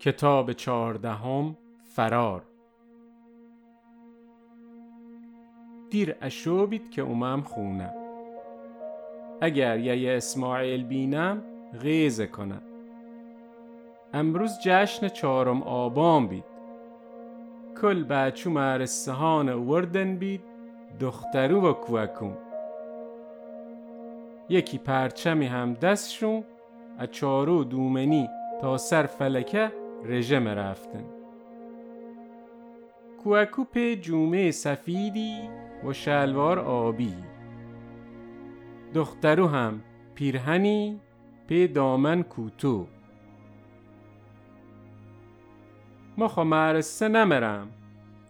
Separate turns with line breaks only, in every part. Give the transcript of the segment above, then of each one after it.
کتاب چهاردهم فرار. دیر اشو بید که اومم خونه. اگر یه اسماعیل بینم غیزه کنم. امروز جشن چهارم آبان بید. کل بچو مرسهان وردن بید دخترو و کوکون یکی پرچمی هم دستشون از چارو دومنی تا سر فلکه رژم رفتن. کوکو په جومه سفیدی و شلوار آبی. دخترو هم پیرهنی په دامن کوتو. ما خو مرسه نمرم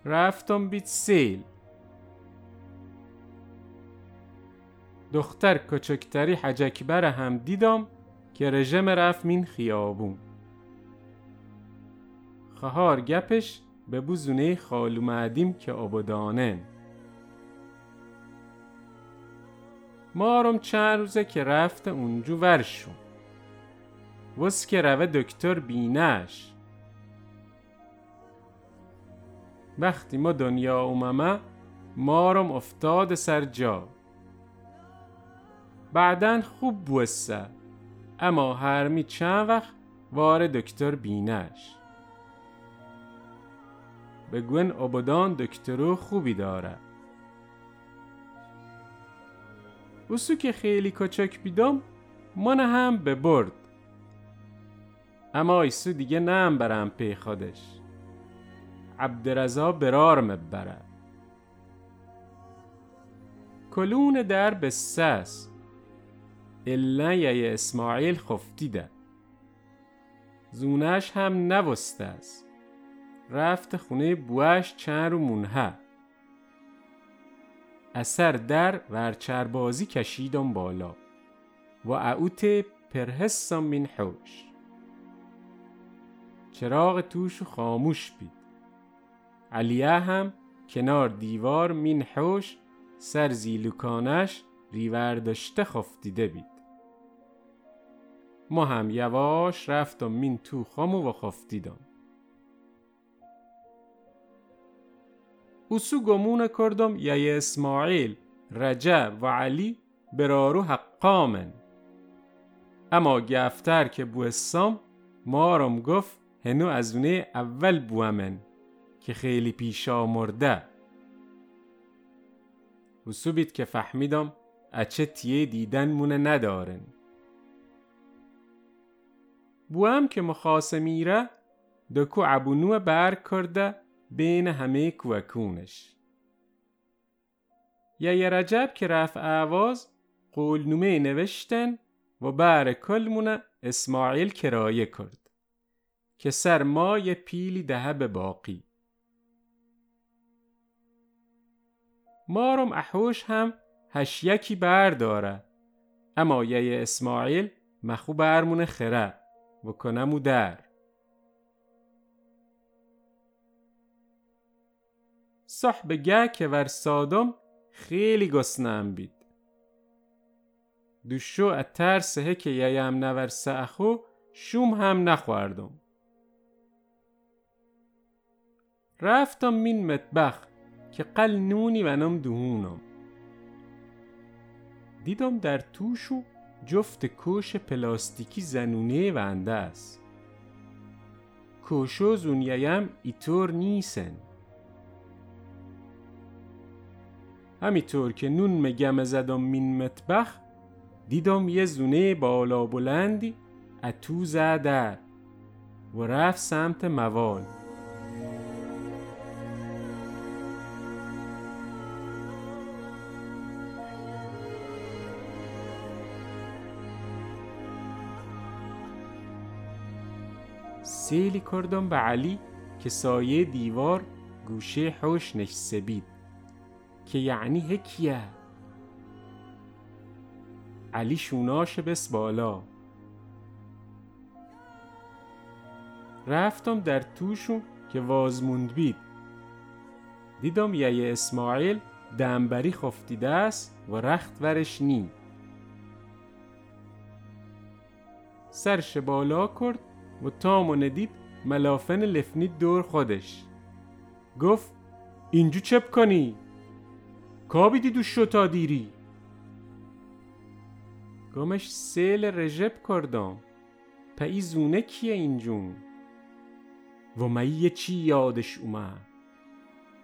رفتم بیت سیل. دختر کچکتری حجکبر هم دیدم که رژم رفت مین خیابون. خهار گپش به بوزونه خالو معدیم که آبادانن مارم چند روزه که رفت اونجو ورشون وس که روه دکتر بینش. وقتی ما دنیا اوممه مارم افتاد سر جا. بعدن خوب بوسه اما هرمی چند وقت وار دکتر بینش. بگوین آبادان دکترو خوبی داره. اوسو که خیلی کچک بیدم من هم به برد. اما ایسو دیگه نم برم پی خودش. عبدرزا برار مبره. کلون در به سس. الا یه اسماعیل خفتیده. زونش هم نوسته است. رفت خونه بوش چند رو مونها اثر در ورچربازی کشیدم بالا. و اعوت پرهسم من حوش. چراغ توش خاموش بید. علیه هم کنار دیوار من حوش سر زیلوکانش ریورداشته خفتیده بید. ما هم یواش رفتم من تو خامو و خفتیدم. اوسو گمونه کردم یه اسماعیل رجب و علی برارو حقامن. اما گفتر که بوستم مارم گفت هنو از اونه اول بوامن که خیلی پیشا مرده اوسو بید که فهمیدم اچه تیه دیدن مونه ندارن. بوام که مخاسه میره دکو عبونو بر کرده بین همه کوکونش. یه رجب که رفع آواز قولنومه نوشتن و بر کلمونه اسماعیل کرایه کرد که سر ما یه پیلی دهه به باقی مارم احوش هم هش یکی برداره اما یه اسماعیل مخو برمونه خره و کنمو در. صحب گه که ور سادم خیلی گسنم بید. دوشو از ترسه که ییم نورسه اخو شوم هم نخوردم رفتم مین مطبخ که قل نونی ونم دهونم. دیدم در توشو جفت کوش پلاستیکی زنونه ونده است. کوشو زونیم ایطور نیسن. همیطور که نون مگم زدم مین مطبخ دیدم یه زونه بالا بلندی اتو زده و رفت سمت موال سیلی کردم به علی که سایه دیوار گوشه حوش نشسته بید که یعنی هکیه علی شوناش بس بالا. رفتم در توشون که وازموند بید. دیدم یه اسماعیل دنبری خفتیده است و رخت ورش نی سرش بالا کرد و تامو ندید ملافن لفنید دور خودش. گفت اینجو چپ کنی؟ کابیدی دو شتا دیری. گمش سیل رژب کردم. پا زونه کیه اینجون و مایی چی یادش اومد؟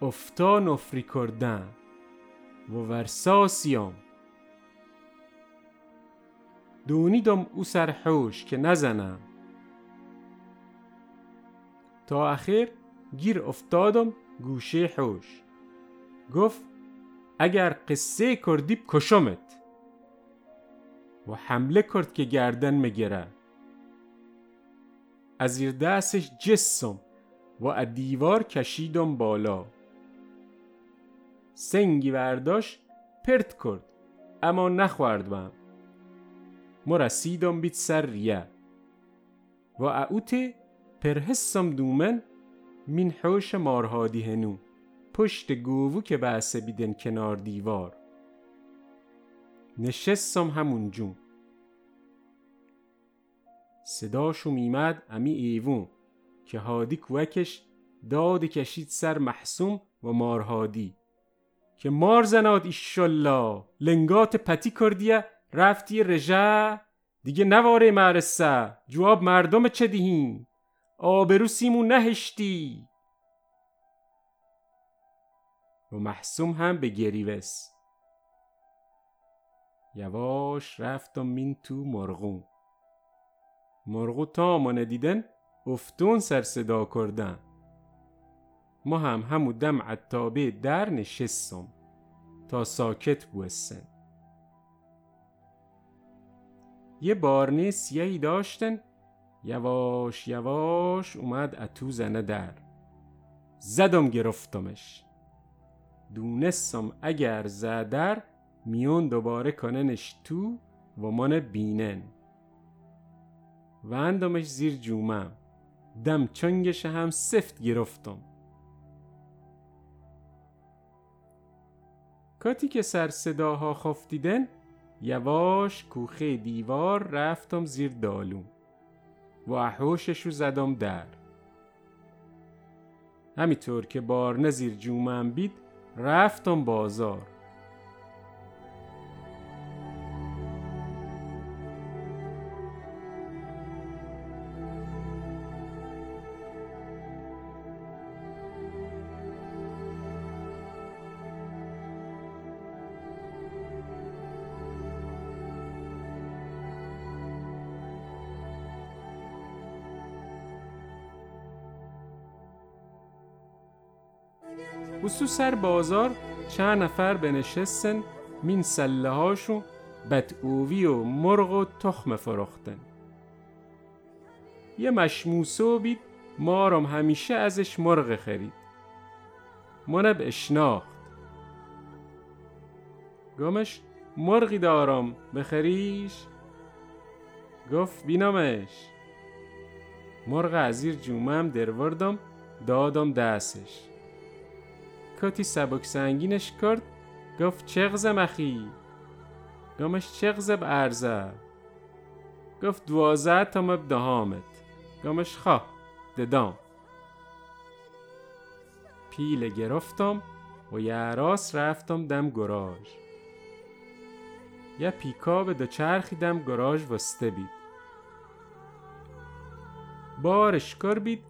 افتا نفری کردن. و ورساسیام. دونیدم او سرحوش که نزنم. تا اخیر گیر افتادم گوشه حوش. گفت اگر قصه کردی کشمت و حمله کرد که گردن مگره از دستش جسم و از دیوار کشیدم بالا. سنگی برداشت پرت کرد اما نخورد بم مرسیدم بیت سر ریه. و اوته پرهسم دومن مین حوش مارهادی هنو. پشت گووو که بحثه بیدن کنار دیوار. نشستم همون جون. صداشو میمد امی ایوون که هادی کوکش داد کشید سر محسوم و مارهادی که مار زناد ایشالله لنگات پتی کردیه رفتی رژه. دیگه نواره مرسه جواب مردم چه دیهین آبرو سیمو نهشتی. و محسوم هم به گریوس. یواش رفتم مین تو مرغون مرغو تا ما ندیدن افتون سر صدا کردن. ما هم همو دم عطابه در نشستم تا ساکت بوستن یه بارنه سیهی داشتن یواش یواش اومد اتو زنه در. زدم گرفتمش. دونستم اگر زدر میون دوباره کننش تو و من بینن. و اندامش زیر جومم. دم چنگش هم سفت گرفتم. کاتی که سر صداها خفتیدن یواش کوخه دیوار رفتم زیر دالون و احوششو زدم در. همینطور که بارنه زیر جومم بید رفتم بازار. بسو سر بازار چند نفر بنشستن مین سله هاشو بدعوی و مرغ و تخم فروختن. یه مشموسه بید مارم همیشه ازش مرغ خرید. منب اشناخت. گمش مرغی دارم بخریش؟ گفت بینامش مرغ از زیر جومم دروردم دادم دستش. کاتی سبک سنگینش کرد گفت چغزم اخی گمش چغزب ارزه گفت دوازه تام دهامت گمش خواه ددام. پیل گرفتم و یه راست رفتم دم گراژ. یه پیکاب دو چرخی دم گراژ وسته بید. بارش کر بید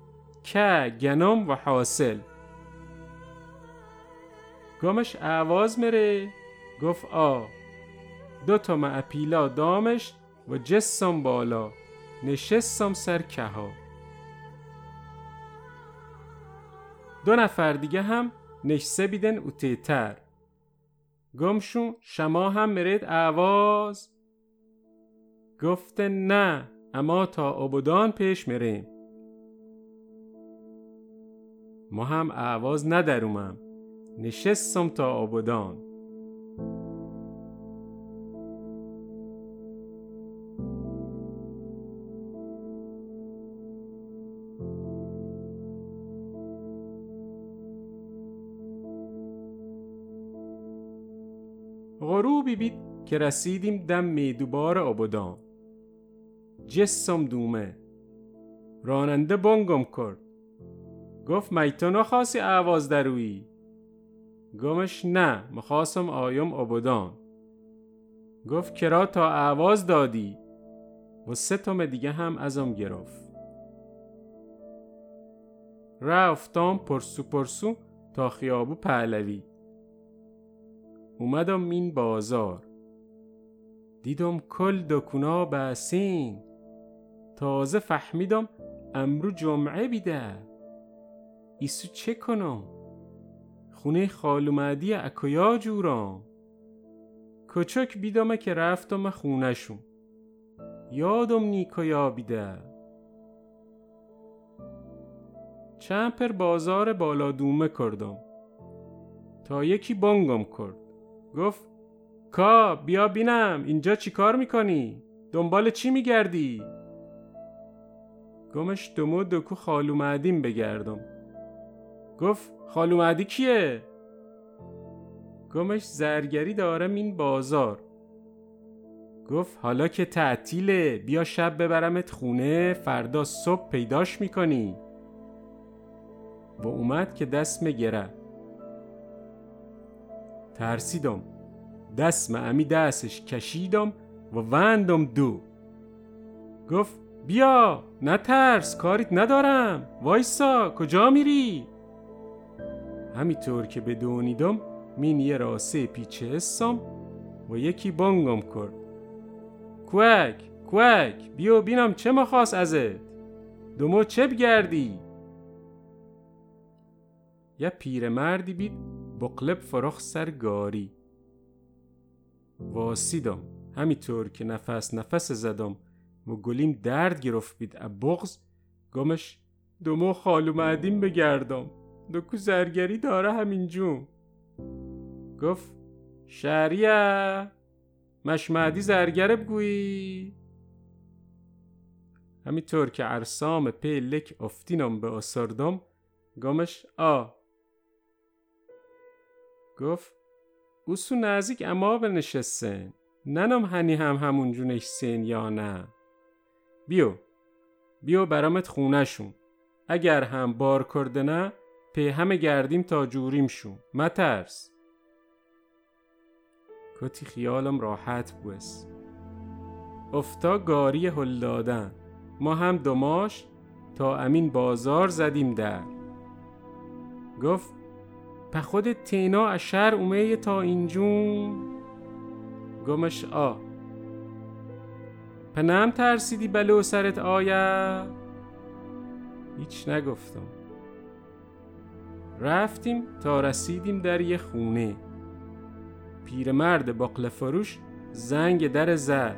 که گنم و حاصل. گمش اعواز مره گفت آ دو تا معپیلا دامش و جسم بالا. نشستم سر کها دو نفر دیگه هم نشسته بیدن اوتیتر گمشون شما هم مرید اعواز گفته نه اما تا عبودان پیش مریم ما هم اعواز ندرومم نشستم تا آبادان. غروبی بید که رسیدیم دم میدوبار آبادان. جسم دومه. راننده بانگم کرد. گفت میتو نخواستی آواز دروی. گمش نه مخواستم آیم عبدان گفت کرا تا آواز دادی؟ و سه تومه دیگه هم ازم گرفت. رفتم پرسو پرسو تا خیابو پهلوی. اومدم مین بازار. دیدم کل دکونا بسین تازه فهمیدم امرو جمعه بیده. ایسو چه کنم؟ خونه خالو مدی اکویا جورام. کچک بیدامه که رفتم خونشون یادم نیکویا بیده. چند پر بازار بالا دومه کردم. تا یکی بانگم کرد. گفت کا بیا بینم. اینجا چی کار می‌کنی؟ دنبال چی میگردی؟ گمش دمو دکو خالو معدیم بگردم. گفت خالو معدی کیه؟ گمش زرگری دارم این بازار. گفت حالا که تعطیله بیا شب ببرمت خونه فردا صبح پیداش می‌کنی. و اومد که دست مگره ترسیدم. دست امی دستش کشیدم و وندم دو. گفت بیا نترس کاریت ندارم. وایسا کجا میری؟ همینطور که بدونیدم مین یه راسه پیچه اسم و یکی بانگم کرد. کوک کوک بیا بینم چه مخواست ازت؟ دومو چه بگردی؟ یه پیرمردی بید بقلب فرخ سر گاری. واسیدم همینطور که نفس نفس زدم و گلیم درد گرفت بید. بغز گمش دومو خالو معدیم بگردم. دکو زرگری داره همینجون گفت شهریه مشمعدی زرگره بگویی. همینطور که ارسام پی لک افتینم به اصردم گمش آ. گفت اوسو نزدیک اما به نشستن ننم هنی هم همون جونش سین یا نه. بیو بیو برامت خونشون اگر هم بار کرده نه پی همه گردیم تا جوریم شون مترس کتی خیالم راحت بوس. افتا گاری هل دادن. ما هم دماش تا امین بازار زدیم در. گفت په خود تینا اشر اومه تا اینجون؟ گمش آ. پنم ترسیدی بلو سرت آیا؟ هیچ نگفتم. رفتیم تا رسیدیم در یه خونه. پیرمرد باقل فروش زنگ در زد.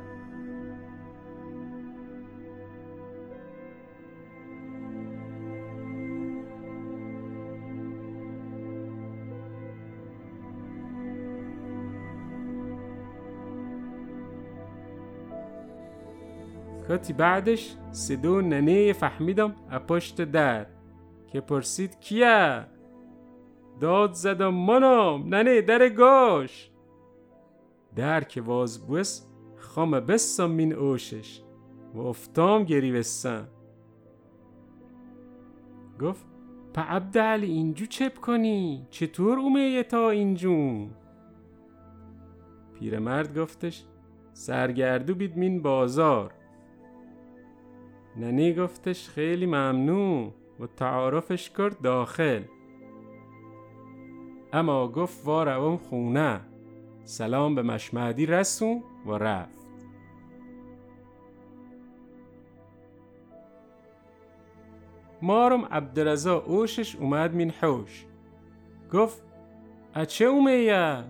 کاتی بعدش صدو ننه فهمیدم پشت در که پرسید کیه؟ داد زدم منم ننه در گاش. در که واز بوس خام بسم مین اوشش و افتام گری بسم. گفت پا عبدال اینجو چپ کنی؟ چطور اومه تا اینجون پیرمرد گفتش سرگردو بید مین بازار. ننی گفتش خیلی ممنون و تعارفش کرد داخل. اما گفت وارم خونه. سلام به مشمعدی رسون و رفت. مارم عبدالرزا اوشش اومد من حوش. گفت اچه اومیه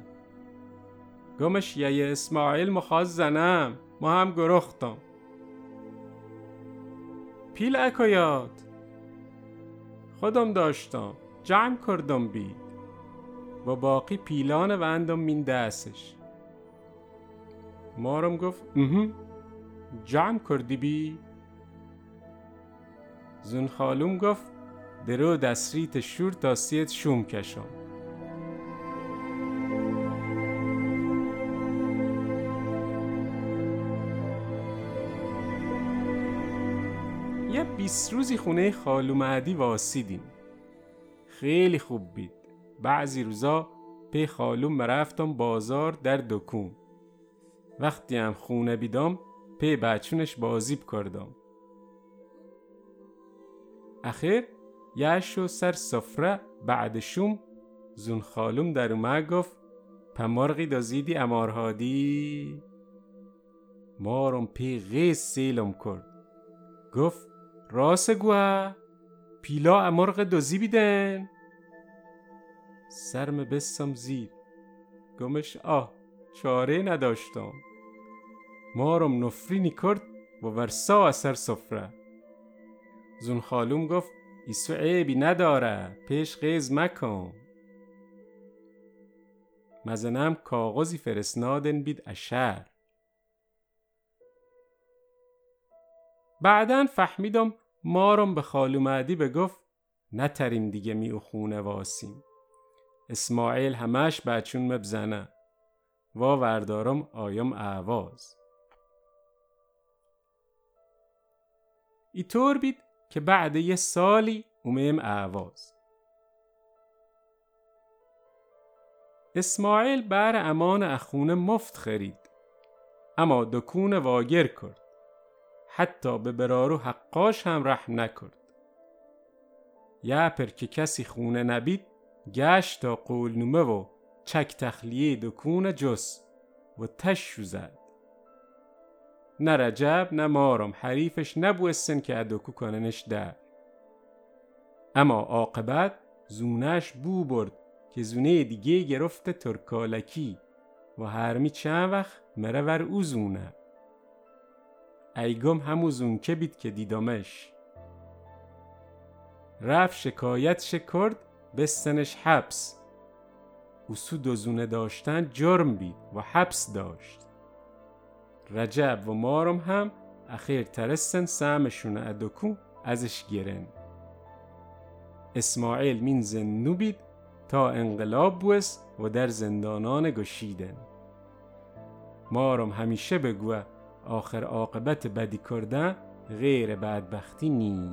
گمش یه اسماعیل مخواست زنم ما هم گرختم. پیل اکایات. خودم داشتم جمع کردم بی. و باقی پیلان وندم مین دستش. مارم گفت اهم جمع کردی بی؟ زون خالوم گفت درو دستریت شور تا سیت شوم کشم. یه بیست روزی خونه خالو معدی واسیدیم. خیلی خوب بید. بعضی روزا پی خالوم مرفتم بازار در دکون. وقتی هم خونه بیدم پی بچونش بازی بکردم. اخیر یشو سر سفره بعد شوم زون خالوم در اومه گفت پمارقی دازیدی امارهادی مارم پی غیز سیلم کرد. گفت راست گوه پیلا امارق دازی بیدن؟ سرم بستم زیر. گمش آه چاره نداشتم. مارم نفرینی کرد و ورسا اثر سفره. زون خالوم گفت ایسو عیبی نداره پیش قیز مکن. مزنم کاغذی فرستنادن بید اشر بعدا فهمیدم مارم به خالو معدی بگفت نتریم دیگه می خونه واسیم. اسماعیل همش بچون مبزنه. و وردارم آیم اعواز. ای طور بید که بعد یه سالی اومیم اعواز. اسماعیل بر امان اخونه مفت خرید. اما دکون واگر کرد. حتی به برارو حقاش هم رحم نکرد. یه پر که کسی خونه نبید گشت تا قولنومه و چک تخلیه دکون جس و تشو زد. نه رجب نه مارم حریفش نبوستن که ادوکو کننش در. اما عاقبت زونش بو برد که زونه دیگه گرفته ترکالکی و هرمی چند وقت مره ور او زونه. ایگم همو زونکه بید که دیدامش. رفت شکایت شکرد بستنش حبس. او سو دو داشتن جرم بید و حبس داشت. رجب و مارم هم اخیر ترستن سمشون ادوکو ازش گرن. اسماعیل مین زنو بید تا انقلاب بوست و در زندانان گشیدن. مارم همیشه بگوه آخر عاقبت بدی کردن غیر بدبختی نی